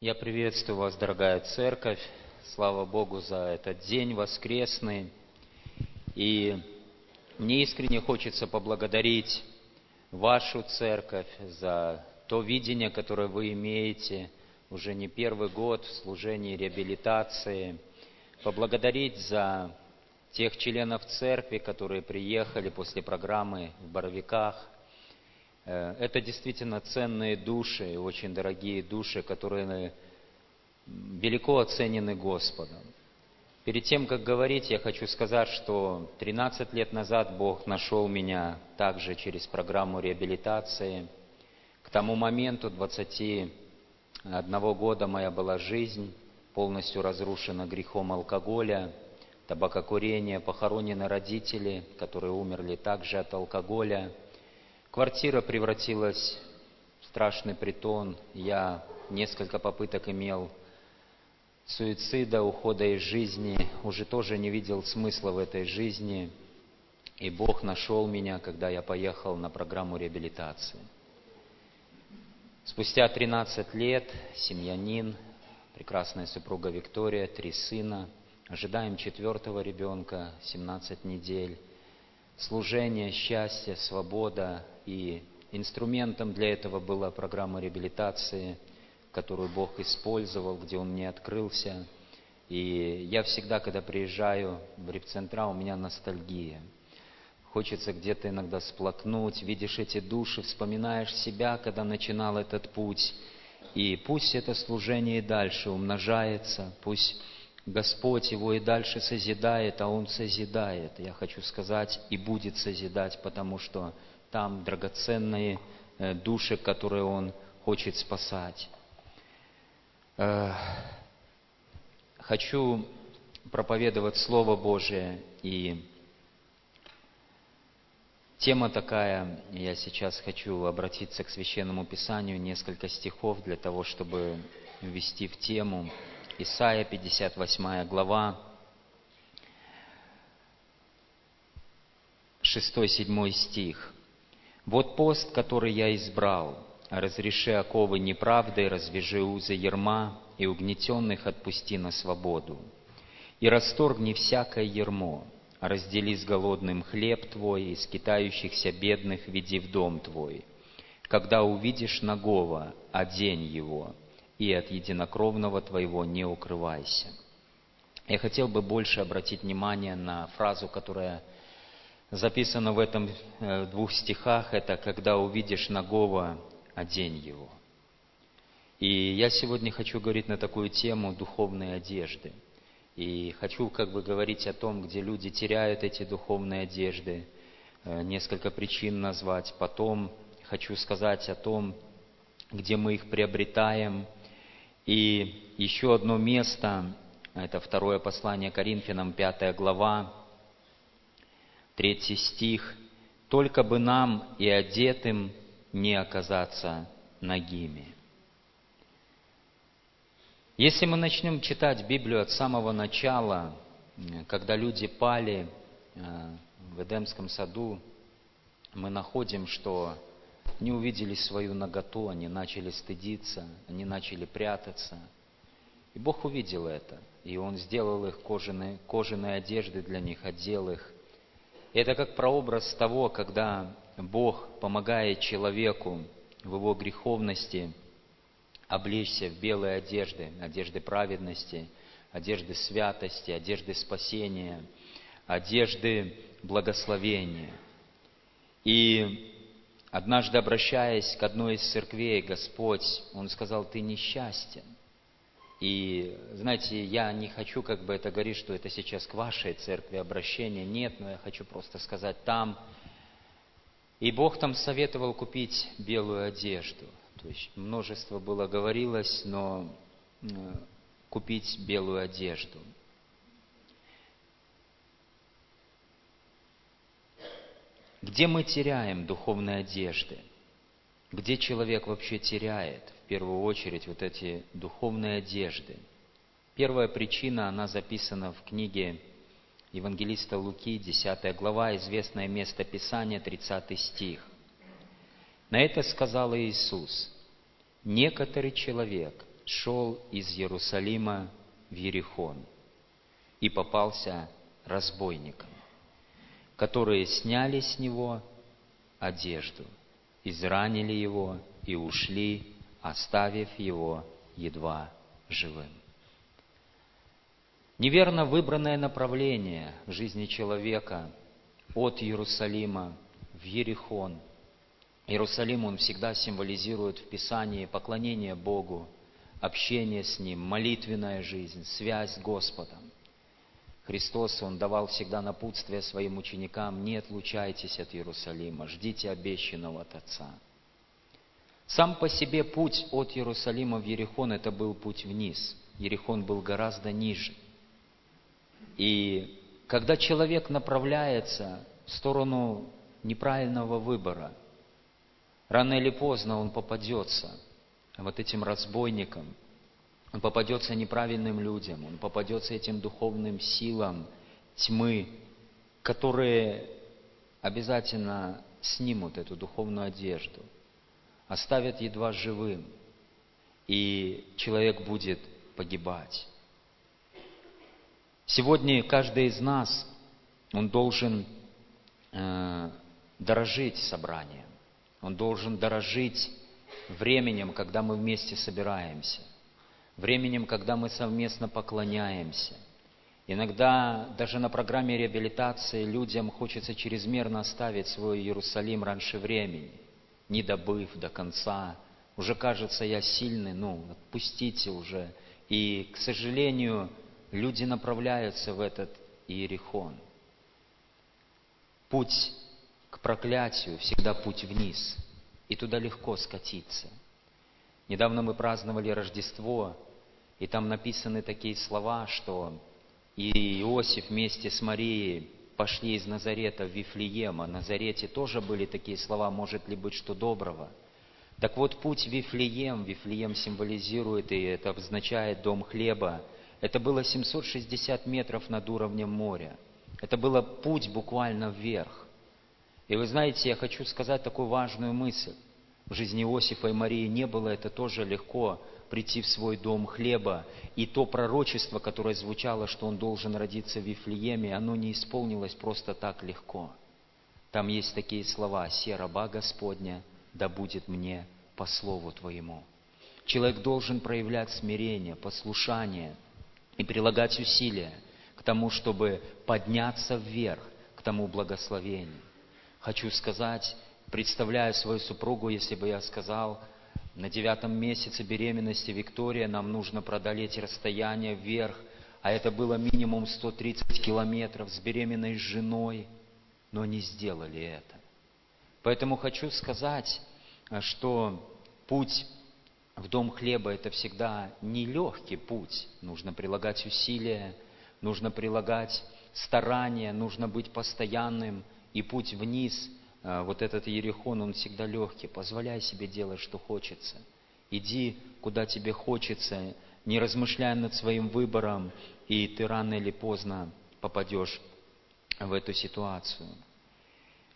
Я приветствую вас, дорогая церковь. Слава Богу за этот день воскресный. И мне искренне хочется поблагодарить вашу церковь за то видение, которое вы имеете уже не первый год в служении реабилитации. Поблагодарить за тех членов церкви, которые приехали после программы в Боровиках. Э, это действительно ценные души, очень дорогие души, которые велико оценены Господом. Перед тем, как говорить, я хочу сказать, что 13 лет назад Бог нашел меня также через программу реабилитации. К тому моменту, 21 года, моя была жизнь полностью разрушена грехом алкоголя, табакокурения, похоронены родители, которые умерли также от алкоголя. Квартира превратилась в страшный притон. Я несколько попыток имел суицида, ухода из жизни, уже тоже не видел смысла в этой жизни. И Бог нашел меня, когда я поехал на программу реабилитации. Спустя 13 лет семьянин, прекрасная супруга Виктория, три сына, ожидаем четвертого ребенка, 17 недель. Служение, счастье, свобода и инструментом для этого была программа реабилитации – которую Бог использовал, где Он мне открылся. И я всегда, когда приезжаю в репцентра, у меня ностальгия. Хочется где-то иногда сплакнуть, видишь эти души, вспоминаешь себя, когда начинал этот путь. И пусть это служение и дальше умножается, пусть Господь его и дальше созидает, а Он созидает. Я хочу сказать, и будет созидать, потому что там драгоценные э, души, которые Он хочет спасать. Э, хочу проповедовать Слово Божие, и тема такая, я сейчас хочу обратиться к Священному Писанию, несколько стихов для того, чтобы ввести в тему. Исайя, 58 глава, 6-7 стих. «Вот пост, который я избрал, разреши оковы неправды, развяжи узы ерма, и угнетенных отпусти на свободу. И расторгни всякое ермо, раздели с голодным хлеб твой, и скитающихся бедных веди в дом твой. Когда увидишь нагого, одень его, и от единокровного твоего не укрывайся. Я хотел бы больше обратить внимание на фразу, которая записана в этом э, двух стихах. Это «когда увидишь нагого, одень его. И я сегодня хочу говорить на такую тему духовной одежды. И хочу как бы говорить о том, где люди теряют эти духовные одежды, э, несколько причин назвать. Потом хочу сказать о том, где мы их приобретаем. И еще одно место, это второе послание Коринфянам, пятая глава, третий стих. «Только бы нам и одетым не оказаться нагими. Если мы начнем читать Библию от самого начала, когда люди пали э, в Эдемском саду, мы находим, что не увидели свою наготу, они начали стыдиться, они начали прятаться. И Бог увидел это, и Он сделал их кожаные, кожаные одежды для них, одел их. И это как прообраз того, когда Бог помогает человеку в его греховности облечься в белые одежды, одежды праведности, одежды святости, одежды спасения, одежды благословения. И однажды, обращаясь к одной из церквей, Господь, Он сказал, ты несчастен. И, знаете, я не хочу как бы это говорить, что это сейчас к вашей церкви обращение. Нет, но я хочу просто сказать, там и Бог там советовал купить белую одежду. То есть множество было говорилось, но э, купить белую одежду. Где мы теряем духовные одежды? Где человек вообще теряет, в первую очередь, вот эти духовные одежды? Первая причина, она записана в книге евангелиста Луки, 10 глава, известное место Писания, 30 стих. На это сказал Иисус, «Некоторый человек шел из Иерусалима в Ерихон и попался разбойникам, которые сняли с него одежду, изранили его и ушли, оставив его едва живым. Неверно выбранное направление в жизни человека от Иерусалима в Ерихон. Иерусалим, он всегда символизирует в Писании поклонение Богу, общение с Ним, молитвенная жизнь, связь с Господом. Христос, Он давал всегда напутствие своим ученикам, не отлучайтесь от Иерусалима, ждите обещанного от Отца. Сам по себе путь от Иерусалима в Ерихон – это был путь вниз. Ерихон был гораздо ниже. И когда человек направляется в сторону неправильного выбора, рано или поздно он попадется вот этим разбойникам, он попадется неправильным людям, он попадется этим духовным силам тьмы, которые обязательно снимут эту духовную одежду, оставят едва живым, и человек будет погибать. Сегодня каждый из нас, он должен э, дорожить собранием, он должен дорожить временем, когда мы вместе собираемся – временем, когда мы совместно поклоняемся. Иногда даже на программе реабилитации людям хочется чрезмерно оставить свой Иерусалим раньше времени, не добыв до конца. Уже кажется, я сильный, ну, отпустите уже. И, к сожалению, люди направляются в этот Иерихон. Путь к проклятию всегда путь вниз, и туда легко скатиться. Недавно мы праздновали Рождество, и там написаны такие слова, что и Иосиф вместе с Марией пошли из Назарета в Вифлеем, а в Назарете тоже были такие слова, может ли быть что доброго. Так вот, путь Вифлеем, Вифлеем символизирует, и это означает дом хлеба, это было 760 метров над уровнем моря. Это было путь буквально вверх. И вы знаете, я хочу сказать такую важную мысль. В жизни Иосифа и Марии не было это тоже легко, прийти в свой дом хлеба, и то пророчество, которое звучало, что он должен родиться в Вифлееме, оно не исполнилось просто так легко. Там есть такие слова «Се раба Господня, да будет мне по слову Твоему». Человек должен проявлять смирение, послушание и прилагать усилия к тому, чтобы подняться вверх, к тому благословению. Хочу сказать, представляю свою супругу, если бы я сказал – на девятом месяце беременности Виктория нам нужно преодолеть расстояние вверх, а это было минимум 130 километров с беременной женой, но не сделали это. Поэтому хочу сказать, что путь в дом хлеба – это всегда нелегкий путь. Нужно прилагать усилия, нужно прилагать старания, нужно быть постоянным. И путь вниз вот этот Ерехон, он всегда легкий. Позволяй себе делать, что хочется. Иди, куда тебе хочется, не размышляя над своим выбором, и ты рано или поздно попадешь в эту ситуацию.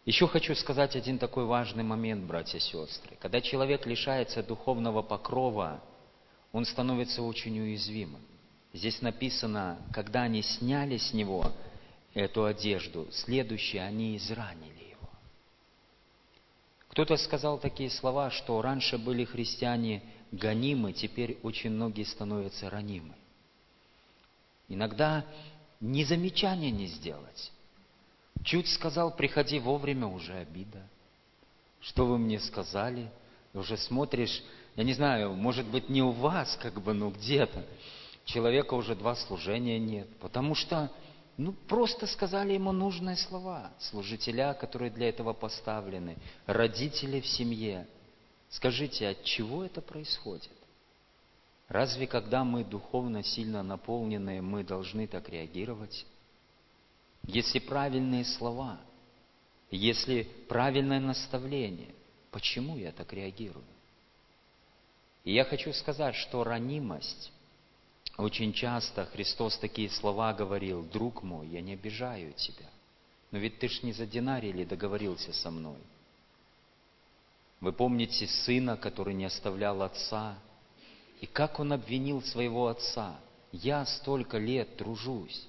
Еще хочу сказать один такой важный момент, братья и сестры. Когда человек лишается духовного покрова, он становится очень уязвимым. Здесь написано, когда они сняли с него эту одежду, следующее они изранили. Кто-то сказал такие слова, что раньше были христиане гонимы, теперь очень многие становятся ранимы. Иногда ни замечания не сделать. Чуть сказал, приходи вовремя, уже обида. Что вы мне сказали? Уже смотришь, я не знаю, может быть, не у вас, как бы, но где-то. Человека уже два служения нет, потому что ну, просто сказали ему нужные слова. Служителя, которые для этого поставлены, родители в семье. Скажите, от чего это происходит? Разве когда мы духовно сильно наполнены, мы должны так реагировать? Если правильные слова, если правильное наставление, почему я так реагирую? И я хочу сказать, что ранимость очень часто Христос такие слова говорил, «Друг мой, я не обижаю тебя, но ведь ты ж не за динарий или договорился со мной». Вы помните сына, который не оставлял отца, И как он обвинил своего отца? Я столько лет тружусь.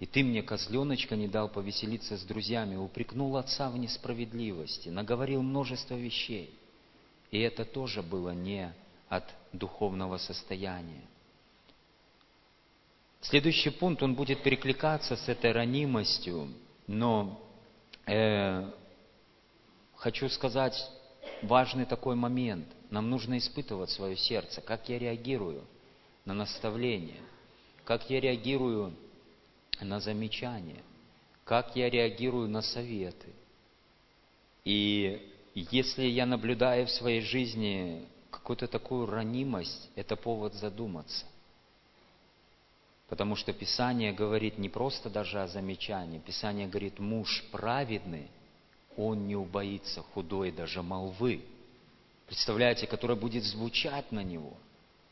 И ты мне козленочка не дал повеселиться с друзьями, упрекнул отца в несправедливости, наговорил множество вещей. И это тоже было не от духовного состояния. Следующий пункт, он будет перекликаться с этой ранимостью, но э, хочу сказать важный такой момент. Нам нужно испытывать свое сердце, как я реагирую на наставление, как я реагирую на замечания, как я реагирую на советы. И если я наблюдаю в своей жизни какую-то такую ранимость, это повод задуматься. Потому что Писание говорит не просто даже о замечании. Писание говорит, муж праведный, он не убоится худой даже молвы. Представляете, которая будет звучать на него.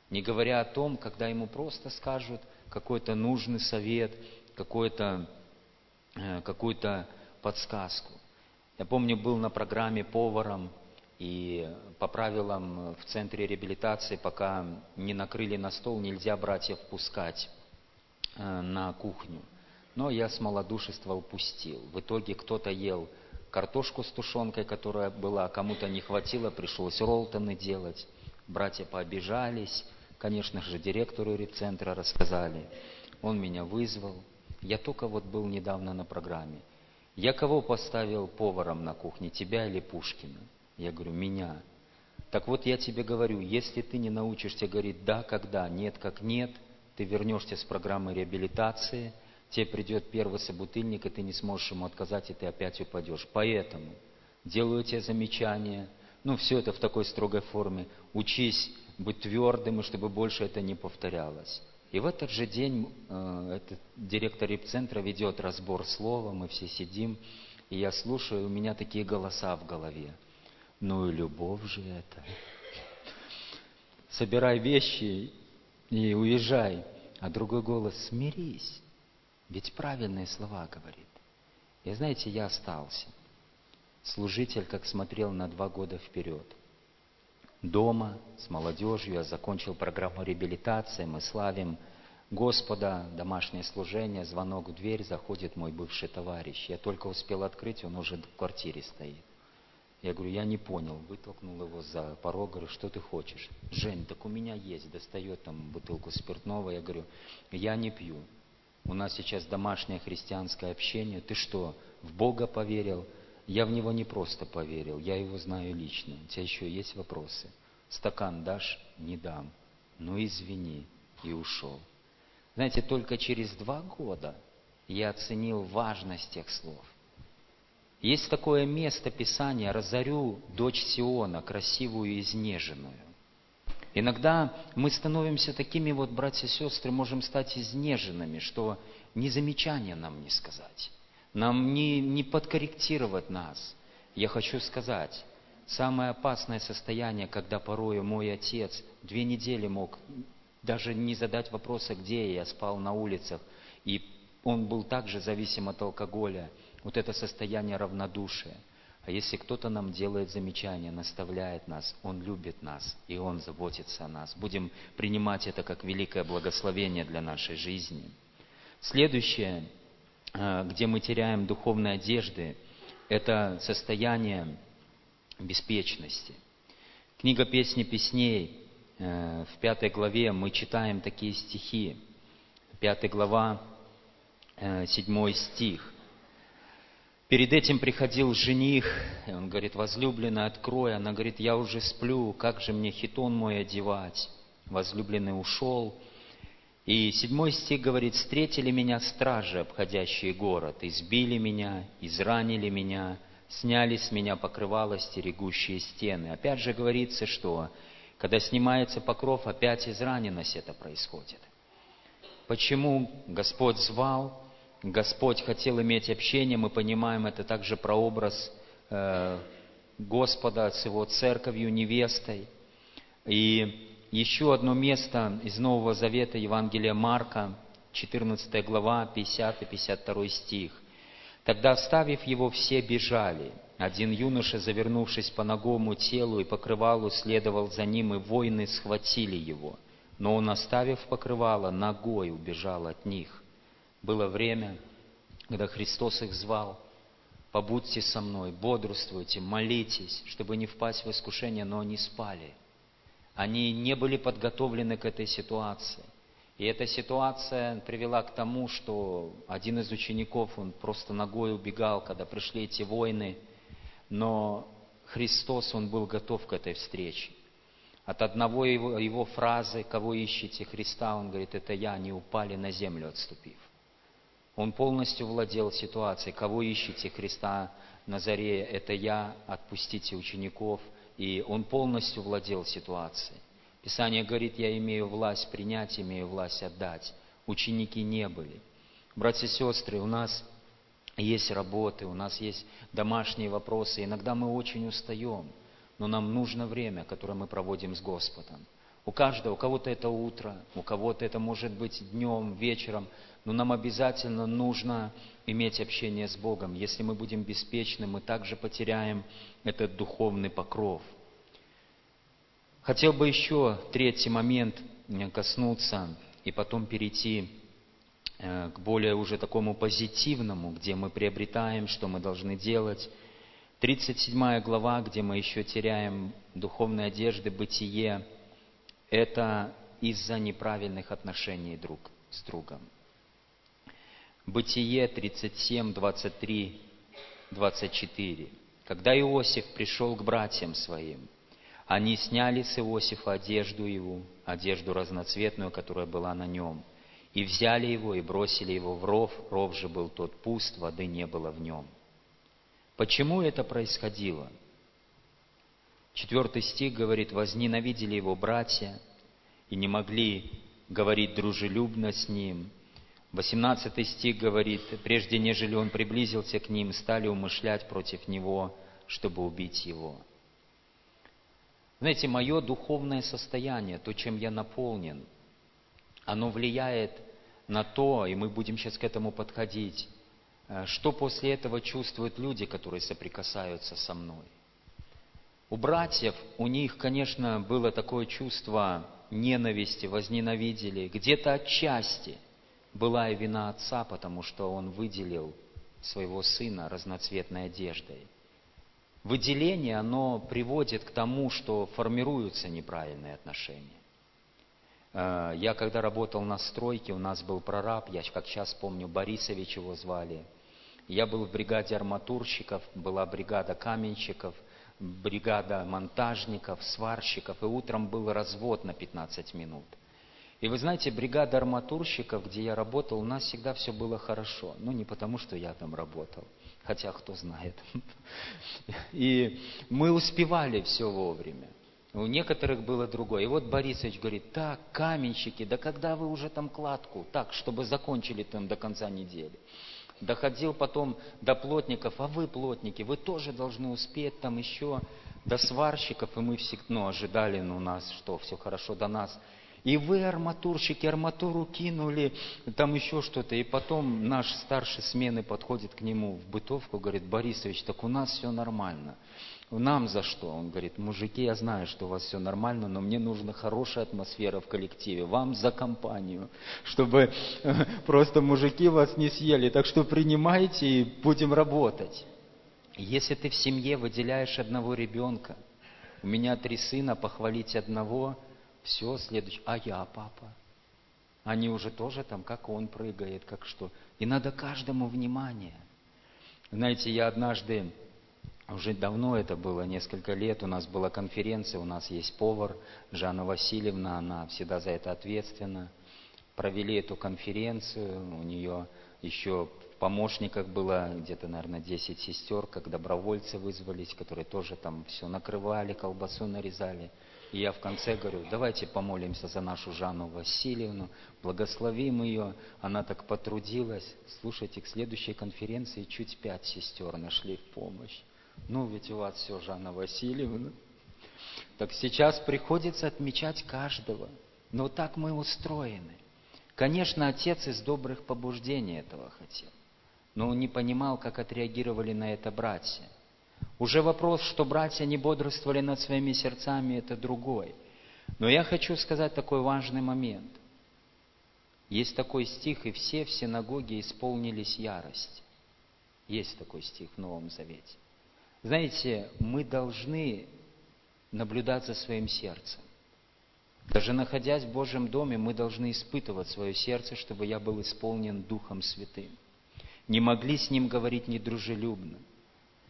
Не говоря о том, когда ему просто скажут какой-то нужный совет, какую-то э, какую подсказку. Я помню, был на программе поваром, и по правилам в центре реабилитации, пока не накрыли на стол, нельзя братьев пускать на кухню. Но я с малодушества упустил. В итоге кто-то ел картошку с тушенкой, которая была, кому-то не хватило, пришлось роллтоны делать. Братья пообижались, конечно же, директору репцентра рассказали. Он меня вызвал. Я только вот был недавно на программе. Я кого поставил поваром на кухне, тебя или Пушкина? Я говорю, меня. Так вот я тебе говорю, если ты не научишься говорить да, когда, нет, как нет, ты вернешься с программы реабилитации, тебе придет первый собутыльник, и ты не сможешь ему отказать, и ты опять упадешь. Поэтому делаю тебе замечания, ну, все это в такой строгой форме. Учись быть твердым, и чтобы больше это не повторялось. И в этот же день э, этот директор репцентра ведет разбор слова, мы все сидим, и я слушаю, у меня такие голоса в голове. Ну и любовь же это. Собирай вещи и уезжай. А другой голос, смирись. Ведь правильные слова говорит. И знаете, я остался. Служитель, как смотрел на два года вперед. Дома, с молодежью, я закончил программу реабилитации, мы славим Господа, домашнее служение, звонок в дверь, заходит мой бывший товарищ. Я только успел открыть, он уже в квартире стоит. Я говорю, я не понял, вытолкнул его за порог, говорю, что ты хочешь? Жень, так у меня есть, достает там бутылку спиртного, я говорю, я не пью. У нас сейчас домашнее христианское общение, ты что, в Бога поверил? Я в Него не просто поверил, я Его знаю лично. У тебя еще есть вопросы? Стакан дашь? Не дам. Ну извини. И ушел. Знаете, только через два года я оценил важность тех слов. Есть такое место Писания «Разорю дочь Сиона, красивую и изнеженную». Иногда мы становимся такими вот, братья и сестры, можем стать изнеженными, что ни замечания нам не сказать, нам не, не подкорректировать нас. Я хочу сказать, самое опасное состояние, когда порою мой отец две недели мог даже не задать вопроса, где я, я спал на улицах, и он был также зависим от алкоголя – вот это состояние равнодушия. А если кто-то нам делает замечание, наставляет нас, Он любит нас, и Он заботится о нас. Будем принимать это как великое благословение для нашей жизни. Следующее, э, где мы теряем духовные одежды, это состояние беспечности. Книга «Песни песней» э, в пятой главе мы читаем такие стихи. Пятая глава, э, седьмой стих – Перед этим приходил жених, и он говорит, возлюбленная, открой. Она говорит, я уже сплю, как же мне хитон мой одевать? Возлюбленный ушел. И седьмой стих говорит, встретили меня стражи, обходящие город, избили меня, изранили меня, сняли с меня покрывало стерегущие стены. Опять же говорится, что когда снимается покров, опять израненность это происходит. Почему Господь звал? Господь хотел иметь общение, мы понимаем, это также прообраз э, Господа с Его церковью, невестой. И еще одно место из Нового Завета, Евангелия Марка, 14 глава, 50 и 52 стих. «Тогда, оставив его, все бежали. Один юноша, завернувшись по ногому телу и покрывалу, следовал за ним, и воины схватили его. Но он, оставив покрывало, ногой убежал от них. Было время, когда Христос их звал, «Побудьте со мной, бодрствуйте, молитесь, чтобы не впасть в искушение», но они спали. Они не были подготовлены к этой ситуации. И эта ситуация привела к тому, что один из учеников, он просто ногой убегал, когда пришли эти войны, но Христос, он был готов к этой встрече. От одного его, его фразы «Кого ищете Христа?» Он говорит, это я, они упали на землю, отступив. Он полностью владел ситуацией. «Кого ищете Христа на заре?» Это я, отпустите учеников. И он полностью владел ситуацией. Писание говорит, я имею власть принять, имею власть отдать. Ученики не были. Братья и сестры, у нас есть работы, у нас есть домашние вопросы. Иногда мы очень устаем – но нам нужно время, которое мы проводим с Господом. У каждого, у кого-то это утро, у кого-то это может быть днем, вечером, но нам обязательно нужно иметь общение с Богом. Если мы будем беспечны, мы также потеряем этот духовный покров. Хотел бы еще третий момент коснуться и потом перейти э, к более уже такому позитивному, где мы приобретаем, что мы должны делать – 37 глава, где мы еще теряем духовные одежды, бытие, это из-за неправильных отношений друг с другом. Бытие 37, 23, 24. Когда Иосиф пришел к братьям своим, они сняли с Иосифа одежду его, одежду разноцветную, которая была на нем, и взяли его и бросили его в ров, ров же был тот пуст, воды не было в нем – Почему это происходило? Четвертый стих говорит, возненавидели его братья и не могли говорить дружелюбно с ним. Восемнадцатый стих говорит, прежде нежели он приблизился к ним, стали умышлять против него, чтобы убить его. Знаете, мое духовное состояние, то, чем я наполнен, оно влияет на то, и мы будем сейчас к этому подходить, Э, что после этого чувствуют люди, которые соприкасаются со мной? У братьев, у них, конечно, было такое чувство ненависти, возненавидели. Где-то отчасти была и вина отца, потому что он выделил своего сына разноцветной одеждой. Выделение, оно приводит к тому, что формируются неправильные отношения. Э, я когда работал на стройке, у нас был прораб, я как сейчас помню, Борисович его звали – я был в бригаде арматурщиков, была бригада каменщиков, бригада монтажников, сварщиков, и утром был развод на 15 минут. И вы знаете, бригада арматурщиков, где я работал, у нас всегда все было хорошо. Ну, не потому, что я там работал, хотя кто знает. И мы успевали все вовремя. У некоторых было другое. И вот Борисович говорит, так, каменщики, да когда вы уже там кладку, так, чтобы закончили там до конца недели доходил потом до плотников, а вы плотники, вы тоже должны успеть там еще до сварщиков, и мы всегда, ну, ожидали, ну, нас, что все хорошо до нас. И вы, арматурщики, арматуру кинули, там еще что-то. И потом наш старший смены подходит к нему в бытовку, говорит, Борисович, так у нас все нормально. Нам за что? Он говорит, мужики, я знаю, что у вас все нормально, но мне нужна хорошая атмосфера в коллективе. Вам за компанию, чтобы э, просто мужики вас не съели. Так что принимайте и будем работать. Если ты в семье выделяешь одного ребенка, у меня три сына, похвалить одного, все, следующий, а я папа. Они уже тоже там, как он прыгает, как что. И надо каждому внимание. Знаете, я однажды уже давно это было, несколько лет, у нас была конференция, у нас есть повар Жанна Васильевна, она всегда за это ответственна. Провели эту конференцию, у нее еще в помощниках было где-то, наверное, 10 сестер, как добровольцы вызвались, которые тоже там все накрывали, колбасу нарезали. И я в конце говорю, давайте помолимся за нашу Жанну Васильевну, благословим ее. Она так потрудилась. Слушайте, к следующей конференции чуть пять сестер нашли в помощь. Ну, ведь у вас все, Жанна Васильевна. Так сейчас приходится отмечать каждого. Но так мы устроены. Конечно, отец из добрых побуждений этого хотел. Но он не понимал, как отреагировали на это братья. Уже вопрос, что братья не бодрствовали над своими сердцами, это другой. Но я хочу сказать такой важный момент. Есть такой стих, и все в синагоге исполнились ярость. Есть такой стих в Новом Завете. Знаете, мы должны наблюдать за своим сердцем. Даже находясь в Божьем доме, мы должны испытывать свое сердце, чтобы я был исполнен Духом Святым. Не могли с ним говорить недружелюбно.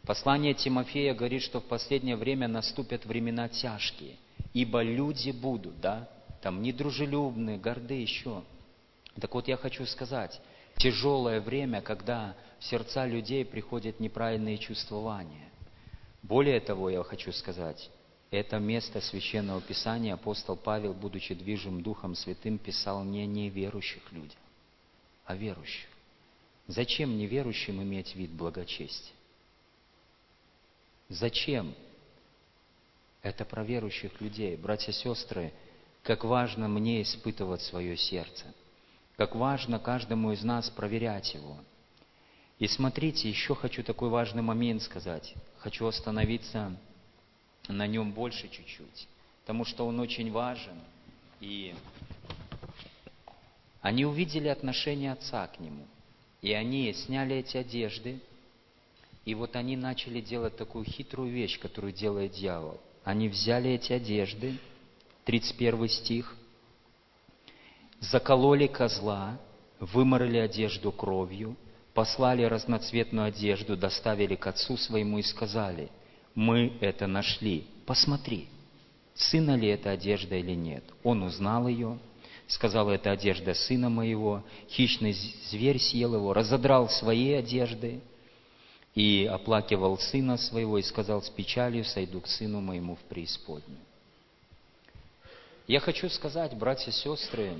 Послание Тимофея говорит, что в последнее время наступят времена тяжкие, ибо люди будут, да, там недружелюбные, горды еще. Так вот я хочу сказать, тяжелое время, когда в сердца людей приходят неправильные чувствования. Более того, я хочу сказать, это место Священного Писания апостол Павел, будучи движим Духом Святым, писал не неверующих людям, а верующих. Зачем неверующим иметь вид благочестия? Зачем? Это про верующих людей. Братья и сестры, как важно мне испытывать свое сердце. Как важно каждому из нас проверять его. И смотрите, еще хочу такой важный момент сказать. Хочу остановиться на нем больше чуть-чуть, потому что он очень важен. И они увидели отношение отца к нему, и они сняли эти одежды, и вот они начали делать такую хитрую вещь, которую делает дьявол. Они взяли эти одежды, 31 стих, закололи козла, выморали одежду кровью, послали разноцветную одежду, доставили к отцу своему и сказали – мы это нашли. Посмотри, сына ли это одежда или нет. Он узнал ее, сказал, это одежда сына моего. Хищный зверь съел его, разодрал свои одежды и оплакивал сына своего и сказал, с печалью сойду к сыну моему в преисподнюю. Я хочу сказать, братья и сестры,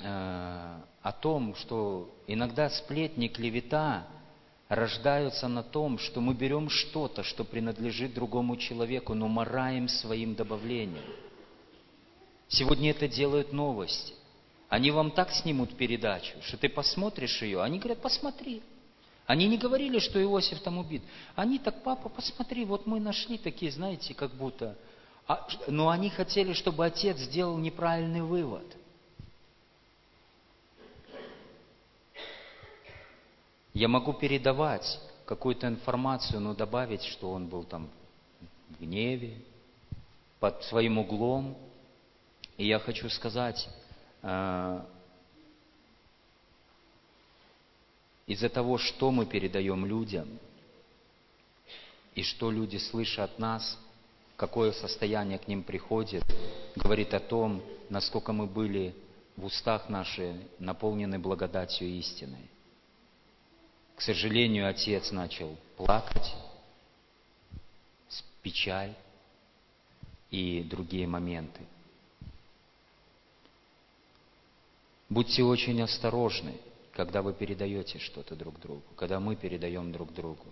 э, о том, что иногда сплетни, клевета рождаются на том, что мы берем что-то, что принадлежит другому человеку, но мораем своим добавлением. Сегодня это делают новости. Они вам так снимут передачу, что ты посмотришь ее. Они говорят, посмотри. Они не говорили, что Иосиф там убит. Они так, папа, посмотри, вот мы нашли такие, знаете, как будто... А, но они хотели, чтобы отец сделал неправильный вывод – Я могу передавать какую-то информацию, но добавить, что он был там в гневе, под своим углом. И я хочу сказать, э, из-за того, что мы передаем людям, и что люди слышат от нас, какое состояние к ним приходит, говорит о том, насколько мы были в устах наши наполнены благодатью истиной. К сожалению, отец начал плакать, печаль и другие моменты. Будьте очень осторожны, когда вы передаете что-то друг другу, когда мы передаем друг другу.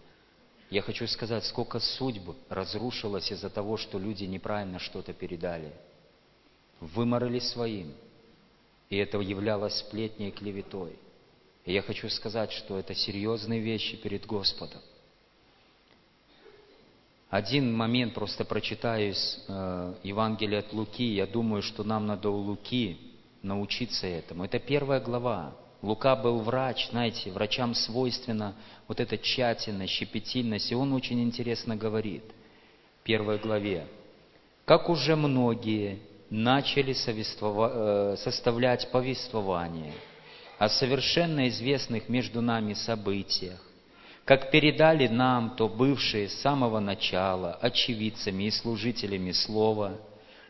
Я хочу сказать, сколько судьб разрушилось из-за того, что люди неправильно что-то передали. Выморали своим. И это являлось сплетней и клеветой. И я хочу сказать, что это серьезные вещи перед Господом. Один момент просто прочитаю из э, Евангелия от Луки. Я думаю, что нам надо у Луки научиться этому. Это первая глава. Лука был врач, знаете, врачам свойственно вот эта тщательность, щепетильность. И он очень интересно говорит в первой главе. Как уже многие начали э, составлять повествование – о совершенно известных между нами событиях, как передали нам то бывшие с самого начала очевидцами и служителями Слова,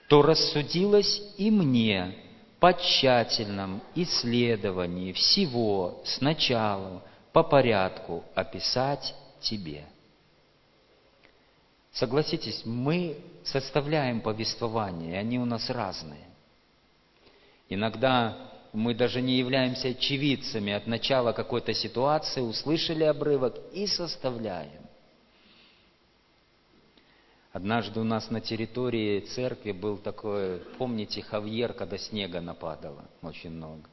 то рассудилось и мне по тщательном исследовании всего сначала по порядку описать тебе. Согласитесь, мы составляем повествование, и они у нас разные. Иногда мы даже не являемся очевидцами от начала какой-то ситуации, услышали обрывок и составляем. Однажды у нас на территории церкви был такой, помните, Хавьер, когда снега нападало очень много.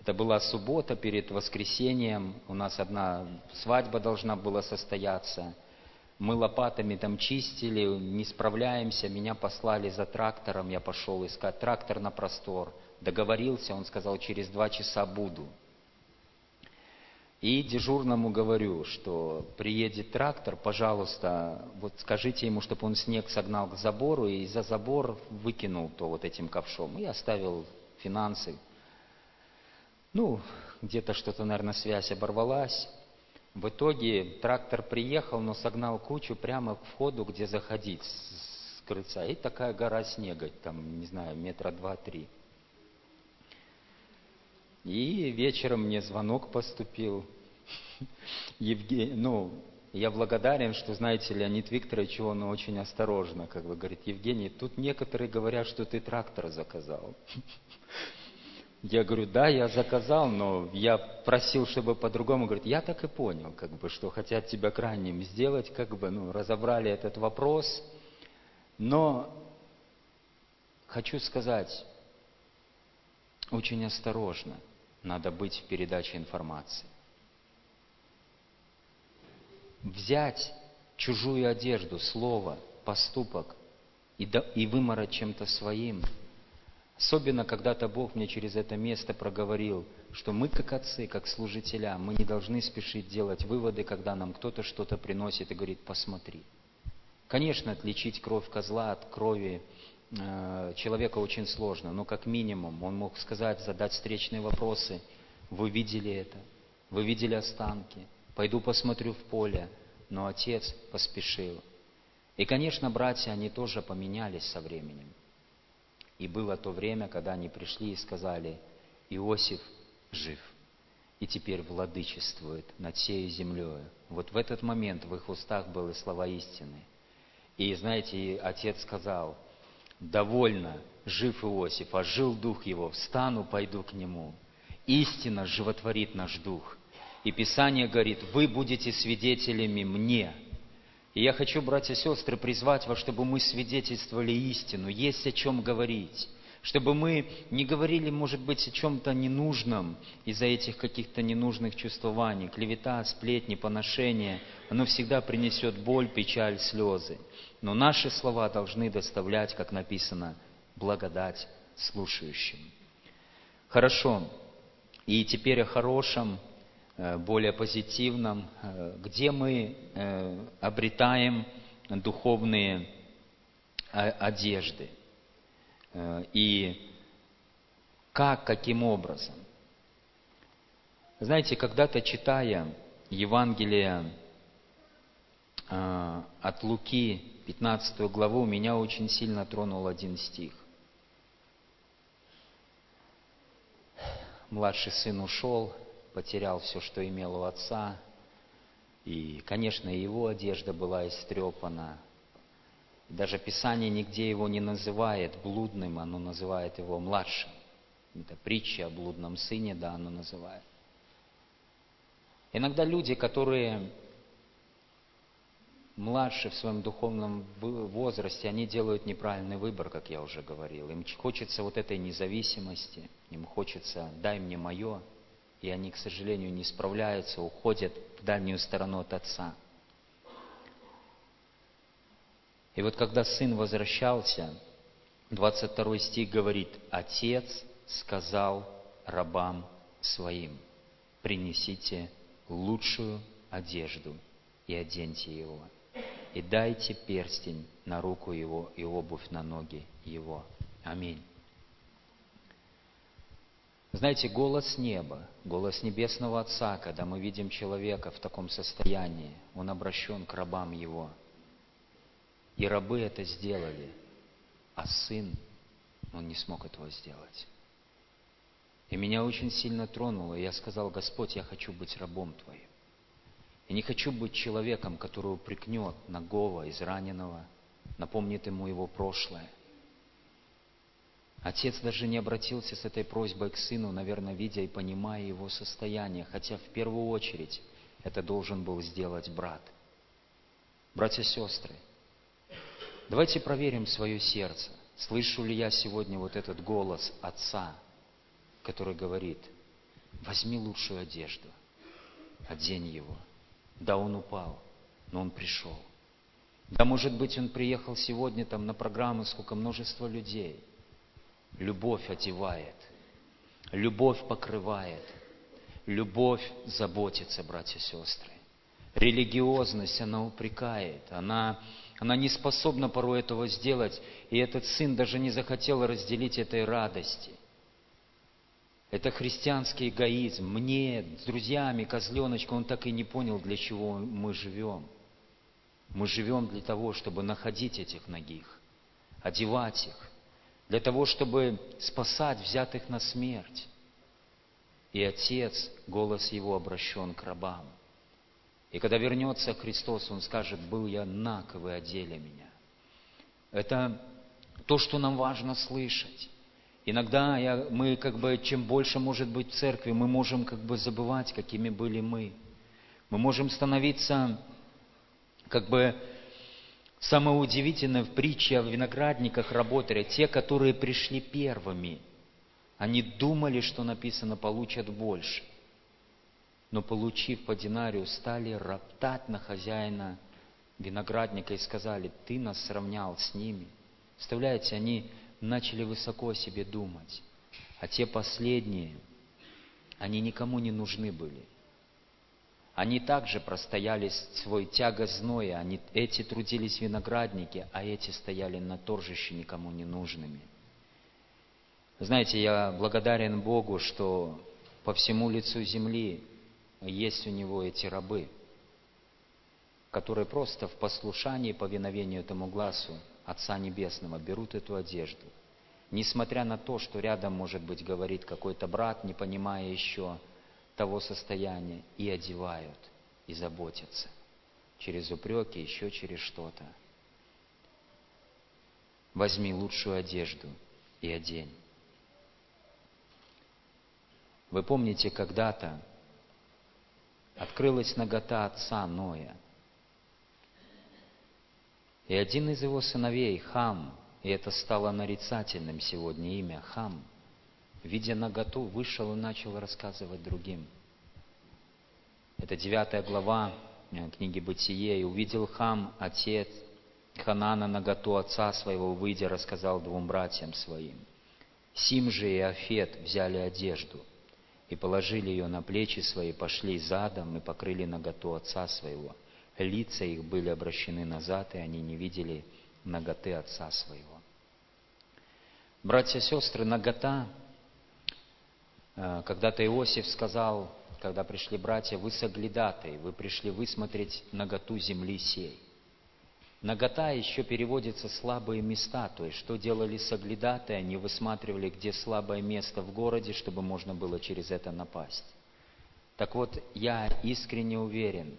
Это была суббота перед воскресением, у нас одна свадьба должна была состояться. Мы лопатами там чистили, не справляемся, меня послали за трактором, я пошел искать трактор на простор. Договорился, он сказал, через два часа буду. И дежурному говорю, что приедет трактор, пожалуйста, вот скажите ему, чтобы он снег согнал к забору и за забор выкинул то вот этим ковшом. И оставил финансы. Ну, где-то что-то, наверное, связь оборвалась. В итоге трактор приехал, но согнал кучу прямо к входу, где заходить с крыльца. И такая гора снега, там, не знаю, метра два-три. И вечером мне звонок поступил. Евгений, ну, я благодарен, что, знаете, Леонид Викторович, он очень осторожно, как бы говорит, Евгений, тут некоторые говорят, что ты трактор заказал. Я говорю, да, я заказал, но я просил, чтобы по-другому. Говорит, я так и понял, как бы, что хотят тебя крайним сделать, как бы, ну, разобрали этот вопрос. Но хочу сказать, очень осторожно надо быть в передаче информации. Взять чужую одежду, слово, поступок и, до, и выморать чем-то своим. Особенно когда-то Бог мне через это место проговорил, что мы как отцы, как служителя, мы не должны спешить делать выводы, когда нам кто-то что-то приносит и говорит, посмотри. Конечно, отличить кровь козла от крови человека очень сложно, но как минимум он мог сказать, задать встречные вопросы. Вы видели это? Вы видели останки? Пойду посмотрю в поле. Но отец поспешил. И, конечно, братья, они тоже поменялись со временем. И было то время, когда они пришли и сказали, Иосиф жив, и теперь владычествует над всей землей. Вот в этот момент в их устах были слова истины. И, знаете, отец сказал – довольно жив Иосиф, а жил дух его, встану, пойду к нему. Истина животворит наш дух. И Писание говорит, вы будете свидетелями мне. И я хочу, братья и сестры, призвать вас, чтобы мы свидетельствовали истину, есть о чем говорить чтобы мы не говорили, может быть, о чем-то ненужном из-за этих каких-то ненужных чувствований. Клевета, сплетни, поношения, оно всегда принесет боль, печаль, слезы. Но наши слова должны доставлять, как написано, благодать слушающим. Хорошо. И теперь о хорошем, э, более позитивном, э, где мы э, обретаем духовные одежды. И как, каким образом. Знаете, когда-то читая Евангелие от Луки, 15 главу, меня очень сильно тронул один стих. Младший сын ушел, потерял все, что имел у отца. И, конечно, его одежда была истрепана. Даже Писание нигде его не называет блудным, оно называет его младшим. Это притча о блудном сыне, да, оно называет. Иногда люди, которые младше в своем духовном возрасте, они делают неправильный выбор, как я уже говорил. Им хочется вот этой независимости, им хочется «дай мне мое», и они, к сожалению, не справляются, уходят в дальнюю сторону от Отца. И вот когда сын возвращался, 22 стих говорит, «Отец сказал рабам своим, принесите лучшую одежду и оденьте его» и дайте перстень на руку его и обувь на ноги его. Аминь. Знаете, голос неба, голос небесного Отца, когда мы видим человека в таком состоянии, он обращен к рабам его. И рабы это сделали, а сын, он не смог этого сделать. И меня очень сильно тронуло, и я сказал, Господь, я хочу быть рабом Твоим. Я не хочу быть человеком, который упрекнет нагого, израненного, напомнит ему его прошлое. Отец даже не обратился с этой просьбой к сыну, наверное, видя и понимая его состояние, хотя в первую очередь это должен был сделать брат. Братья и сестры, давайте проверим свое сердце. Слышу ли я сегодня вот этот голос Отца, который говорит, возьми лучшую одежду, одень его – да, он упал, но он пришел. Да, может быть, он приехал сегодня там на программу, сколько множество людей. Любовь одевает, любовь покрывает, любовь заботится, братья и сестры. Религиозность, она упрекает, она, она не способна порой этого сделать, и этот сын даже не захотел разделить этой радости. Это христианский эгоизм. Мне, с друзьями, козленочком, он так и не понял, для чего мы живем – мы живем для того, чтобы находить этих ногих, одевать их, для того, чтобы спасать взятых на смерть. И Отец, голос Его обращен к рабам. И когда вернется Христос, Он скажет, был я наг, вы одели меня. Это то, что нам важно слышать. Иногда я, мы как бы, чем больше может быть в церкви, мы можем как бы забывать, какими были мы. Мы можем становиться как бы самое удивительное в притче о виноградниках работали те, которые пришли первыми. Они думали, что написано, получат больше. Но получив по динарию, стали роптать на хозяина виноградника и сказали, ты нас сравнял с ними. Представляете, они начали высоко о себе думать. А те последние, они никому не нужны были – они также простояли свой тяго зноя, они, эти трудились в винограднике, а эти стояли на торжище никому не нужными. Знаете, я благодарен Богу, что по всему лицу земли есть у Него эти рабы, которые просто в послушании, повиновению этому глазу Отца Небесного берут эту одежду. Несмотря на то, что рядом, может быть, говорит какой-то брат, не понимая еще, того состояния и одевают, и заботятся. Через упреки, еще через что-то. Возьми лучшую одежду и одень. Вы помните, когда-то открылась нагота отца Ноя. И один из его сыновей, Хам, и это стало нарицательным сегодня имя, Хам – видя наготу, вышел и начал рассказывать другим. Это девятая глава э, книги «Бытие». «И увидел Хам, отец Ханана, наготу отца своего, выйдя, рассказал двум братьям своим. Сим же и Афет взяли одежду и положили ее на плечи свои, пошли задом и покрыли наготу отца своего. Лица их были обращены назад, и они не видели наготы отца своего. Братья и сестры, нагота Э, когда-то Иосиф сказал, когда пришли братья, вы соглядатые, вы пришли высмотреть наготу земли сей. Нагота еще переводится слабые места, то есть что делали соглядатые, они высматривали, где слабое место в городе, чтобы можно было через это напасть. Так вот, я искренне уверен,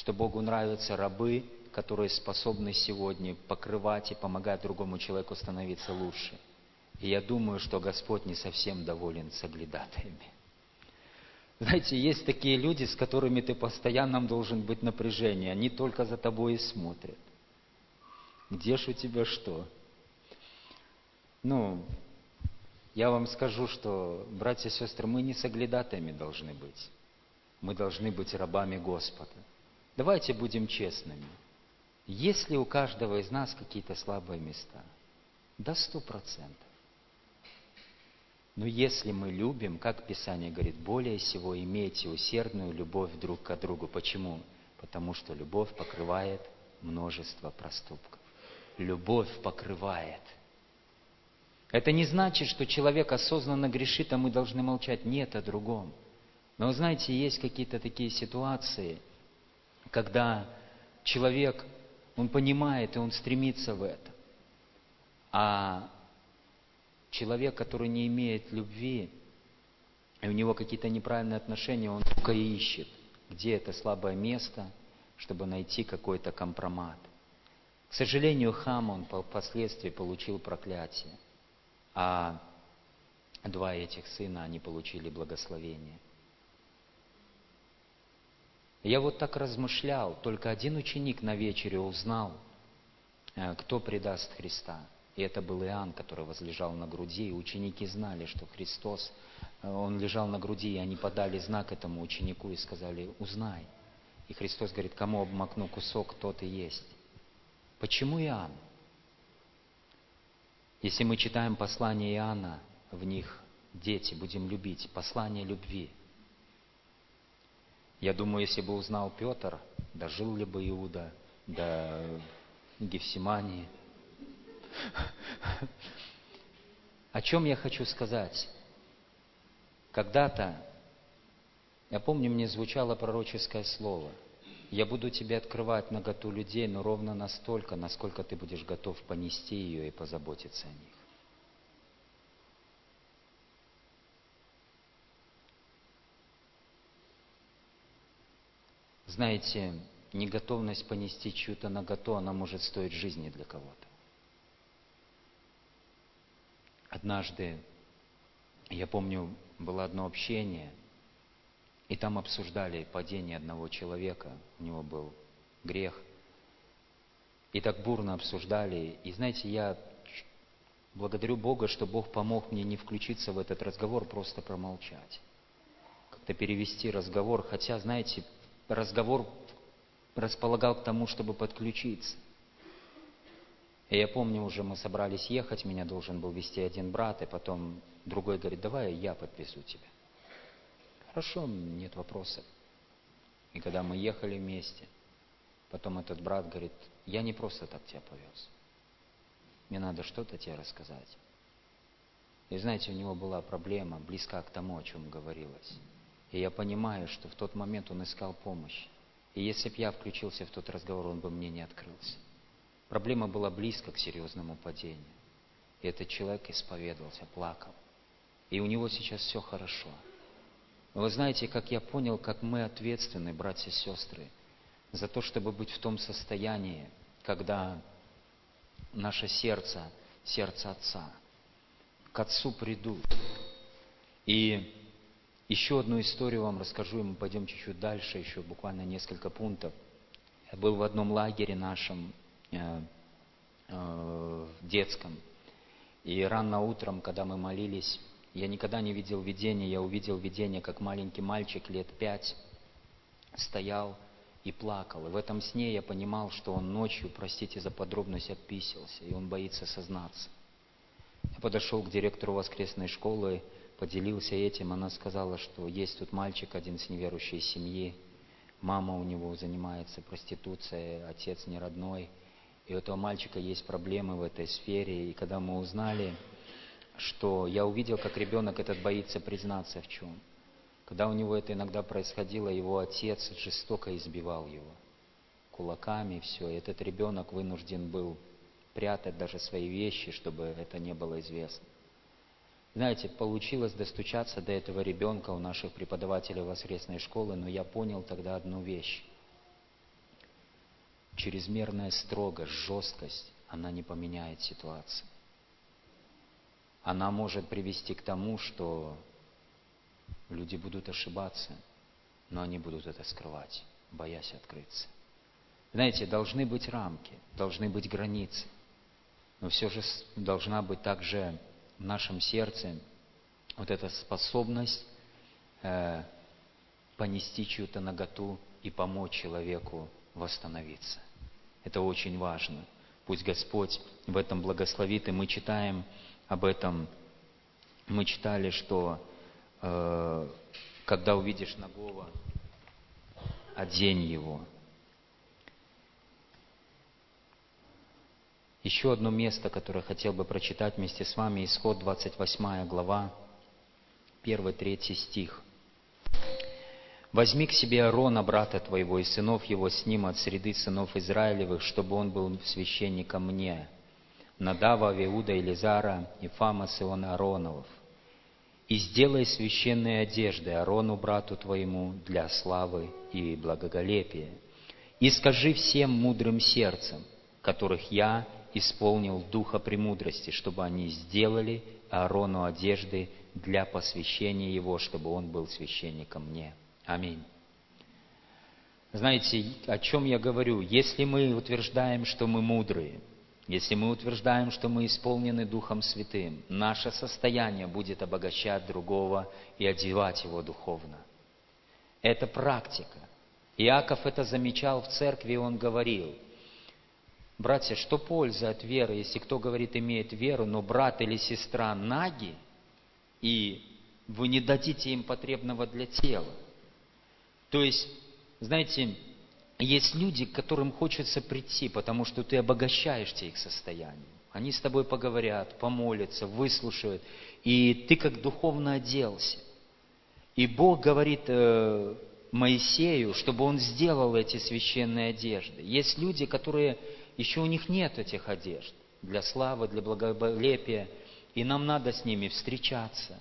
что Богу нравятся рабы, которые способны сегодня покрывать и помогать другому человеку становиться лучше – и я думаю, что Господь не совсем доволен соглядатаями. Знаете, есть такие люди, с которыми ты постоянно должен быть напряжение. Они только за тобой и смотрят. Где ж у тебя что? Ну, я вам скажу, что, братья и сестры, мы не соглядатаями должны быть. Мы должны быть рабами Господа. Давайте будем честными. Есть ли у каждого из нас какие-то слабые места? До сто процентов. Но если мы любим, как Писание говорит, более всего имейте усердную любовь друг к другу. Почему? Потому что любовь покрывает множество проступков. Любовь покрывает. Это не значит, что человек осознанно грешит, а мы должны молчать. Нет, о другом. Но знаете, есть какие-то такие ситуации, когда человек, он понимает и он стремится в это. А человек, который не имеет любви, и у него какие-то неправильные отношения, он только ищет, где это слабое место, чтобы найти какой-то компромат. К сожалению, Хам, он впоследствии получил проклятие, а два этих сына, они получили благословение. Я вот так размышлял, только один ученик на вечере узнал, э, кто предаст Христа – и это был Иоанн, который возлежал на груди, и ученики знали, что Христос, э, Он лежал на груди, и они подали знак этому ученику и сказали, узнай. И Христос говорит, кому обмакну кусок, тот и есть. Почему Иоанн? Если мы читаем послание Иоанна, в них дети, будем любить, послание любви. Я думаю, если бы узнал Петр, дожил ли бы Иуда до Гефсимании. О чем я хочу сказать? Когда-то, я помню, мне звучало пророческое слово. Я буду тебе открывать наготу людей, но ровно настолько, насколько ты будешь готов понести ее и позаботиться о них. Знаете, неготовность понести чью-то наготу, она может стоить жизни для кого-то. Однажды, я помню, было одно общение, и там обсуждали падение одного человека, у него был грех. И так бурно обсуждали. И знаете, я благодарю Бога, что Бог помог мне не включиться в этот разговор, просто промолчать. Как-то перевести разговор, хотя, знаете, разговор располагал к тому, чтобы подключиться. И я помню, уже мы собрались ехать, меня должен был вести один брат, и потом другой говорит, давай я подвезу тебя. Хорошо, нет вопросов. И когда мы ехали вместе, потом этот брат говорит, я не просто так тебя повез. Мне надо что-то тебе рассказать. И знаете, у него была проблема, близка к тому, о чем говорилось. И я понимаю, что в тот момент он искал помощь. И если бы я включился в тот разговор, он бы мне не открылся. Проблема была близко к серьезному падению. И этот человек исповедовался, плакал. И у него сейчас все хорошо. Но вы знаете, как я понял, как мы ответственны, братья и сестры, за то, чтобы быть в том состоянии, когда наше сердце, сердце Отца, к Отцу придут. И еще одну историю вам расскажу, и мы пойдем чуть-чуть дальше, еще буквально несколько пунктов. Я был в одном лагере нашем, Э, э, детском. И рано утром, когда мы молились, я никогда не видел видения, я увидел видение, как маленький мальчик лет пять стоял и плакал. И в этом сне я понимал, что он ночью, простите за подробность, отписался, и он боится сознаться. Я подошел к директору воскресной школы, поделился этим. Она сказала, что есть тут мальчик один с неверующей семьи, мама у него занимается проституцией, отец не родной – и у этого мальчика есть проблемы в этой сфере. И когда мы узнали, что я увидел, как ребенок этот боится признаться в чем. Когда у него это иногда происходило, его отец жестоко избивал его кулаками, все. И этот ребенок вынужден был прятать даже свои вещи, чтобы это не было известно. Знаете, получилось достучаться до этого ребенка у наших преподавателей воскресной школы, но я понял тогда одну вещь чрезмерная строгость, жесткость, она не поменяет ситуацию. Она может привести к тому, что люди будут ошибаться, но они будут это скрывать, боясь открыться. Знаете, должны быть рамки, должны быть границы, но все же должна быть также в нашем сердце вот эта способность э, понести чью-то наготу и помочь человеку восстановиться. Это очень важно. Пусть Господь в этом благословит, и мы читаем об этом. Мы читали, что э, когда увидишь Нагова, одень его. Еще одно место, которое хотел бы прочитать вместе с вами, исход 28 глава, 1-3 стих – Возьми к себе Аарона, брата твоего, и сынов его с ним от среды сынов Израилевых, чтобы он был священником мне, Надава, Авиуда, Елизара, и Фама, Иона Аароновых. И сделай священные одежды Аарону, брату твоему, для славы и благоголепия. И скажи всем мудрым сердцем, которых я исполнил духа премудрости, чтобы они сделали Аарону одежды для посвящения его, чтобы он был священником мне. Аминь. Знаете, о чем я говорю? Если мы утверждаем, что мы мудрые, если мы утверждаем, что мы исполнены Духом Святым, наше состояние будет обогащать другого и одевать его духовно. Это практика. Иаков это замечал в церкви, и он говорил, Братья, что польза от веры, если кто говорит, имеет веру, но брат или сестра наги, и вы не дадите им потребного для тела? То есть, знаете, есть люди, к которым хочется прийти, потому что ты обогащаешься их состоянием. Они с тобой поговорят, помолятся, выслушают, и ты как духовно оделся. И Бог говорит э, Моисею, чтобы он сделал эти священные одежды. Есть люди, которые еще у них нет этих одежд для славы, для благолепия, и нам надо с ними встречаться,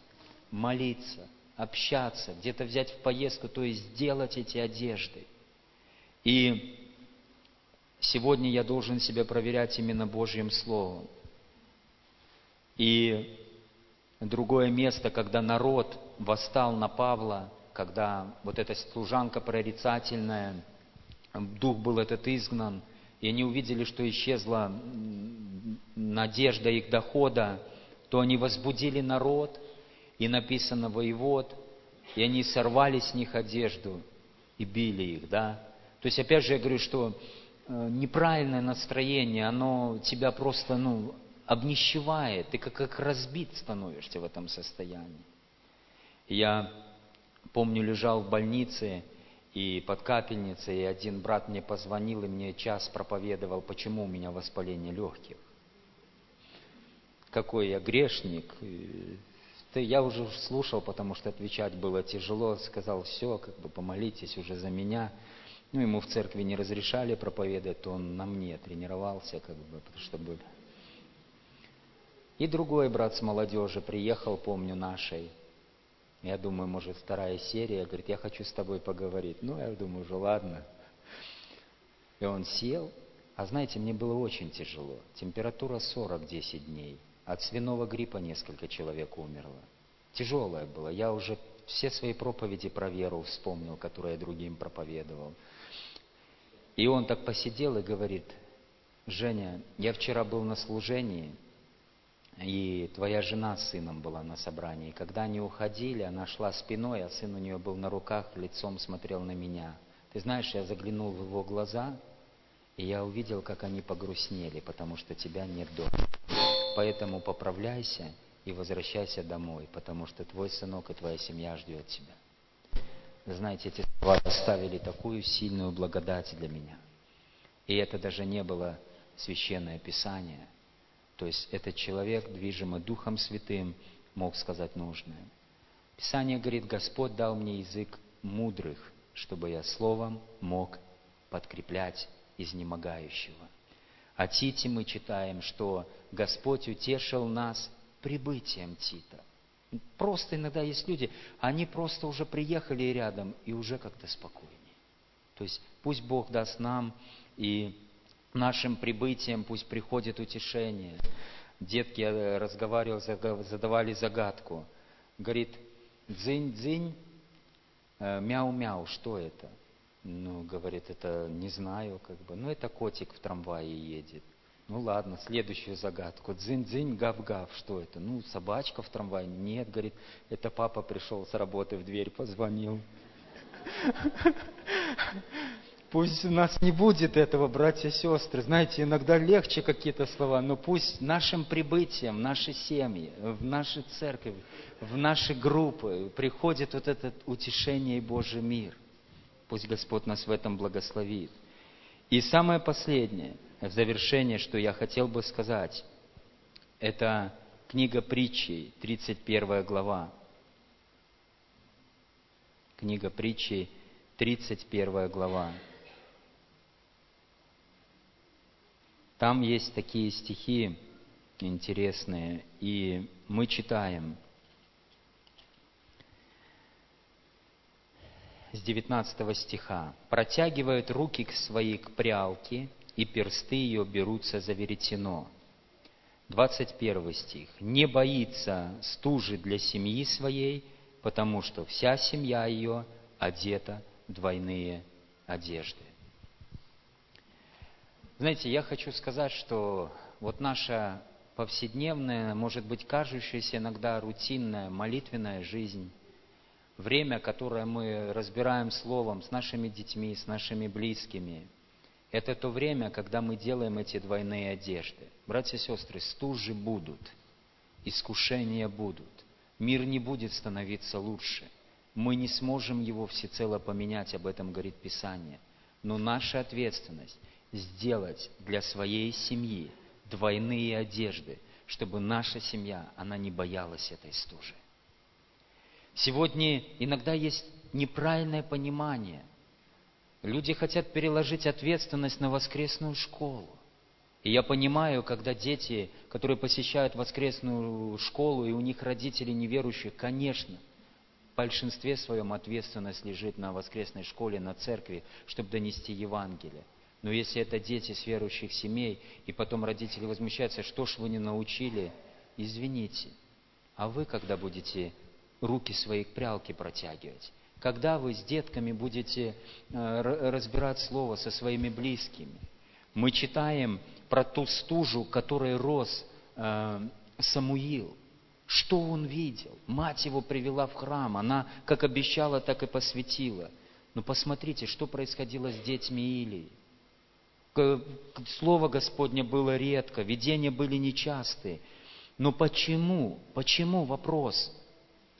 молиться, общаться, где-то взять в поездку, то есть сделать эти одежды. И сегодня я должен себя проверять именно Божьим Словом. И другое место, когда народ восстал на Павла, когда вот эта служанка прорицательная, дух был этот изгнан, и они увидели, что исчезла надежда их дохода, то они возбудили народ, и написано воевод, и они сорвали с них одежду и били их, да. То есть, опять же, я говорю, что э, неправильное настроение, оно тебя просто, ну, обнищевает, ты как, как разбит становишься в этом состоянии. Я помню, лежал в больнице и под капельницей, и один брат мне позвонил и мне час проповедовал, почему у меня воспаление легких. Какой я грешник, ты, я уже слушал, потому что отвечать было тяжело, сказал, все, как бы помолитесь уже за меня. Ну, ему в церкви не разрешали проповедовать, то он на мне тренировался, как бы, чтобы... И другой брат с молодежи приехал, помню, нашей. Я думаю, может, вторая серия, говорит, я хочу с тобой поговорить. Ну, я думаю, уже ладно. И он сел, а знаете, мне было очень тяжело. Температура 40 10 дней. От свиного гриппа несколько человек умерло. Тяжелое было. Я уже все свои проповеди про веру вспомнил, которые я другим проповедовал. И он так посидел и говорит, Женя, я вчера был на служении, и твоя жена с сыном была на собрании. Когда они уходили, она шла спиной, а сын у нее был на руках, лицом смотрел на меня. Ты знаешь, я заглянул в его глаза, и я увидел, как они погрустнели, потому что тебя нет дома. Поэтому поправляйся и возвращайся домой, потому что твой сынок и твоя семья ждет тебя. знаете, эти слова оставили такую сильную благодать для меня. И это даже не было священное писание. То есть этот человек, движимый Духом Святым, мог сказать нужное. Писание говорит, Господь дал мне язык мудрых, чтобы я словом мог подкреплять изнемогающего. О Тите мы читаем, что Господь утешил нас прибытием Тита. Просто иногда есть люди, они просто уже приехали рядом и уже как-то спокойнее. То есть пусть Бог даст нам и нашим прибытием пусть приходит утешение. Детки разговаривали, задавали загадку. Говорит, дзынь-дзынь, э, мяу-мяу, что это? Ну, говорит, это не знаю, как бы. Ну, это котик в трамвае едет. Ну ладно, следующую загадку. Дзынь-дзынь, гав-гав. Что это? Ну, собачка в трамвае. Нет, говорит, это папа пришел с работы в дверь, позвонил. Пусть у нас не будет этого, братья и сестры. Знаете, иногда легче какие-то слова, но пусть нашим прибытием, в наши семьи, в наши церкви, в наши группы приходит вот это утешение и Божий мир. Пусть Господь нас в этом благословит. И самое последнее, в завершение, что я хотел бы сказать, это книга притчей, 31 глава. Книга притчей, 31 глава. Там есть такие стихи интересные, и мы читаем – с 19 стиха. «Протягивают руки к своей к прялке, и персты ее берутся за веретено». 21 стих. «Не боится стужи для семьи своей, потому что вся семья ее одета в двойные одежды». Знаете, я хочу сказать, что вот наша повседневная, может быть, кажущаяся иногда рутинная молитвенная жизнь, время, которое мы разбираем словом с нашими детьми, с нашими близкими, Это то время, когда мы делаем эти двойные одежды. Братья и сестры, стужи будут, искушения будут. Мир не будет становиться лучше. Мы не сможем его всецело поменять, об этом говорит Писание. Но наша ответственность сделать для своей семьи двойные одежды, чтобы наша семья, она не боялась этой стужи. Сегодня иногда есть неправильное понимание. Люди хотят переложить ответственность на воскресную школу. И я понимаю, когда дети, которые посещают воскресную школу, и у них родители неверующие, конечно, в большинстве своем ответственность лежит на воскресной школе, на церкви, чтобы донести Евангелие. Но если это дети с верующих семей, и потом родители возмущаются, что ж вы не научили, извините. А вы когда будете руки свои к прялке протягивать? Когда вы с детками будете э, разбирать слово со своими близкими? Мы читаем про ту стужу, которой рос э, Самуил. Что он видел? Мать его привела в храм, она как обещала, так и посвятила. Но посмотрите, что происходило с детьми Илии. Слово Господне было редко, видения были нечастые. Но почему, почему вопрос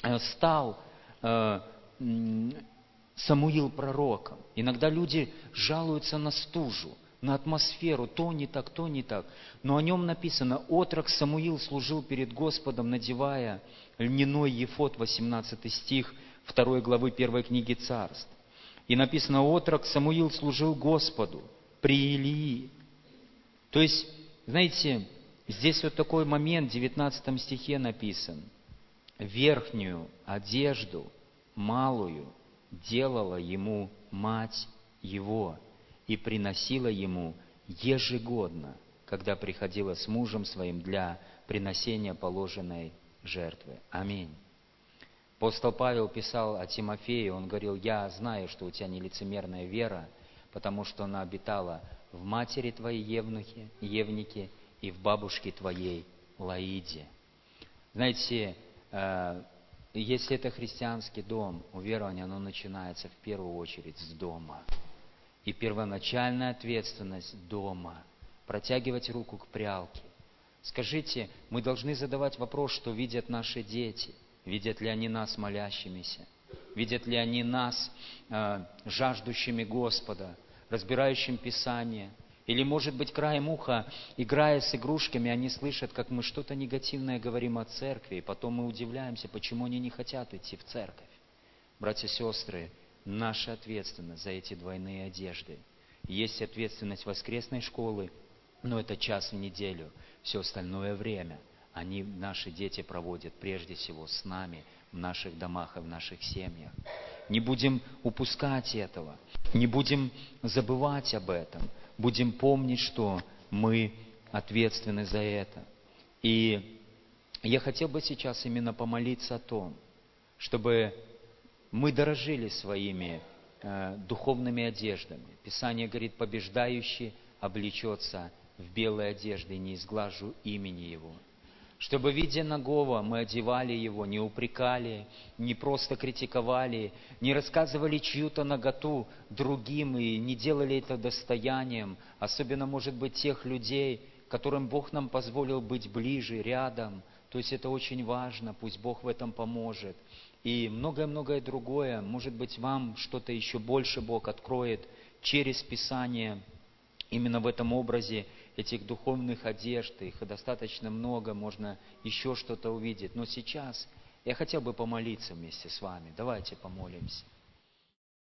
э, стал э, Самуил пророком? Иногда люди жалуются на стужу на атмосферу, то не так, то не так. Но о нем написано, отрок Самуил служил перед Господом, надевая льняной ефот, 18 стих 2 главы 1 книги Царств. И написано, отрок Самуил служил Господу при Илии. То есть, знаете, здесь вот такой момент, в 19 стихе написан. Верхнюю одежду, малую, делала ему мать его – и приносила ему ежегодно, когда приходила с мужем своим для приносения положенной жертвы. Аминь. Апостол Павел писал о Тимофее, он говорил, я знаю, что у тебя нелицемерная вера, потому что она обитала в матери твоей Евнухе, Евнике и в бабушке твоей Лаиде. Знаете, э, если это христианский дом, уверование, оно начинается в первую очередь с дома – и первоначальная ответственность дома. Протягивать руку к прялке. Скажите, мы должны задавать вопрос, что видят наши дети. Видят ли они нас молящимися? Видят ли они нас э, жаждущими Господа, разбирающим Писание? Или, может быть, краем уха, играя с игрушками, они слышат, как мы что-то негативное говорим о церкви, и потом мы удивляемся, почему они не хотят идти в церковь. Братья и сестры, наша ответственность за эти двойные одежды. Есть ответственность воскресной школы, но это час в неделю. Все остальное время они, наши дети, проводят прежде всего с нами, в наших домах и в наших семьях. Не будем упускать этого, не будем забывать об этом, будем помнить, что мы ответственны за это. И я хотел бы сейчас именно помолиться о том, чтобы мы дорожили своими э, духовными одеждами. Писание говорит, побеждающий облечется в белые одежды, не изглажу имени Его. Чтобы, видя нагого, мы одевали его, не упрекали, не просто критиковали, не рассказывали чью-то наготу другим и не делали это достоянием, особенно, может быть, тех людей, которым Бог нам позволил быть ближе, рядом. То есть это очень важно, пусть Бог в этом поможет и многое-многое другое. Может быть, вам что-то еще больше Бог откроет через Писание, именно в этом образе этих духовных одежд. Их достаточно много, можно еще что-то увидеть. Но сейчас я хотел бы помолиться вместе с вами. Давайте помолимся.